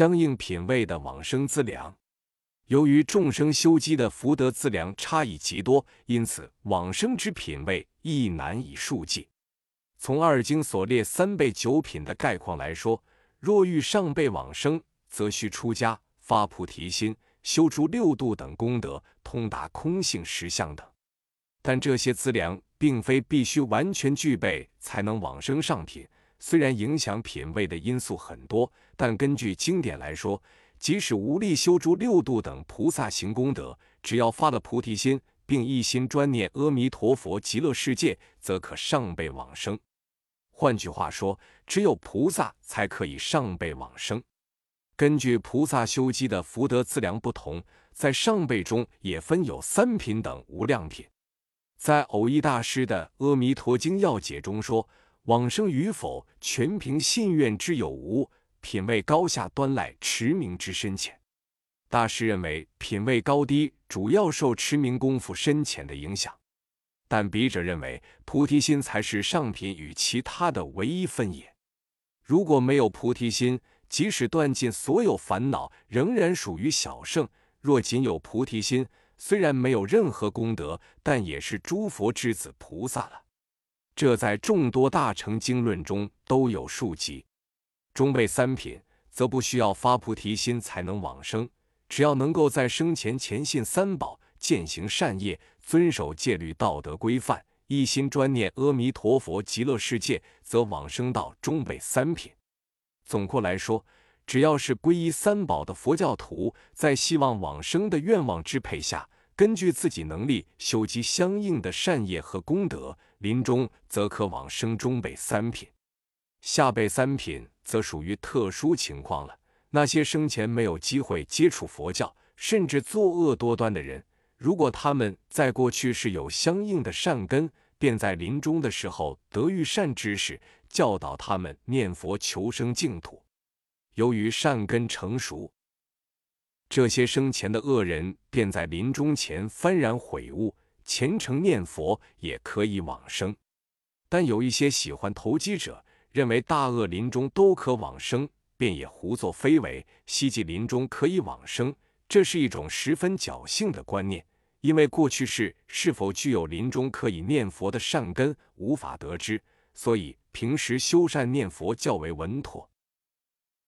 相应品位的往生资粮。由于众生修积的福德资粮差异极多，因此往生之品位亦难以数计。从二经所列三辈九品的概况来说，若欲上辈往生，则需出家、发菩提心、修诸六度等功德，通达空性实相等。但这些资粮并非必须完全具备才能往生上品。虽然影响品位的因素很多，但根据经典来说，即使无力修诸六度等菩萨行功德，只要发了菩提心，并一心专念阿弥陀佛极乐世界，则可上辈往生。换句话说，只有菩萨才可以上辈往生。根据菩萨修积的福德资粮不同，在上辈中也分有三品等无量品。在偶益大师的《阿弥陀经要解》中说：“往生与否，全凭信愿之有无，品位高下端赖持名之深浅。”大师认为，品位高低主要受持名功夫深浅的影响。但笔者认为，菩提心才是上品与其他的唯一分野。如果没有菩提心，即使断尽所有烦恼，仍然属于小圣；若仅有菩提心，虽然没有任何功德，但也是诸佛之子菩萨了。这在众多大乘经论中都有述及。中辈三品则不需要发菩提心才能往生，只要能够在生前虔信三宝，践行善业，遵守戒律道德规范，一心专念阿弥陀佛极乐世界，则往生到中辈三品。总括来说。只要是皈依三宝的佛教徒，在希望往生的愿望支配下，根据自己能力修积相应的善业和功德，临终则可往生中辈三品。下辈三品则属于特殊情况了。那些生前没有机会接触佛教，甚至作恶多端的人，如果他们在过去是有相应的善根，便在临终的时候得遇善知识，教导他们念佛求生净土。由于善根成熟，这些生前的恶人便在临终前幡然悔悟，虔诚念佛，也可以往生。但有一些喜欢投机者，认为大恶临终都可往生，便也胡作非为，希冀临终可以往生。这是一种十分侥幸的观念，因为过去世是否具有临终可以念佛的善根，无法得知，所以平时修善念佛较为稳妥。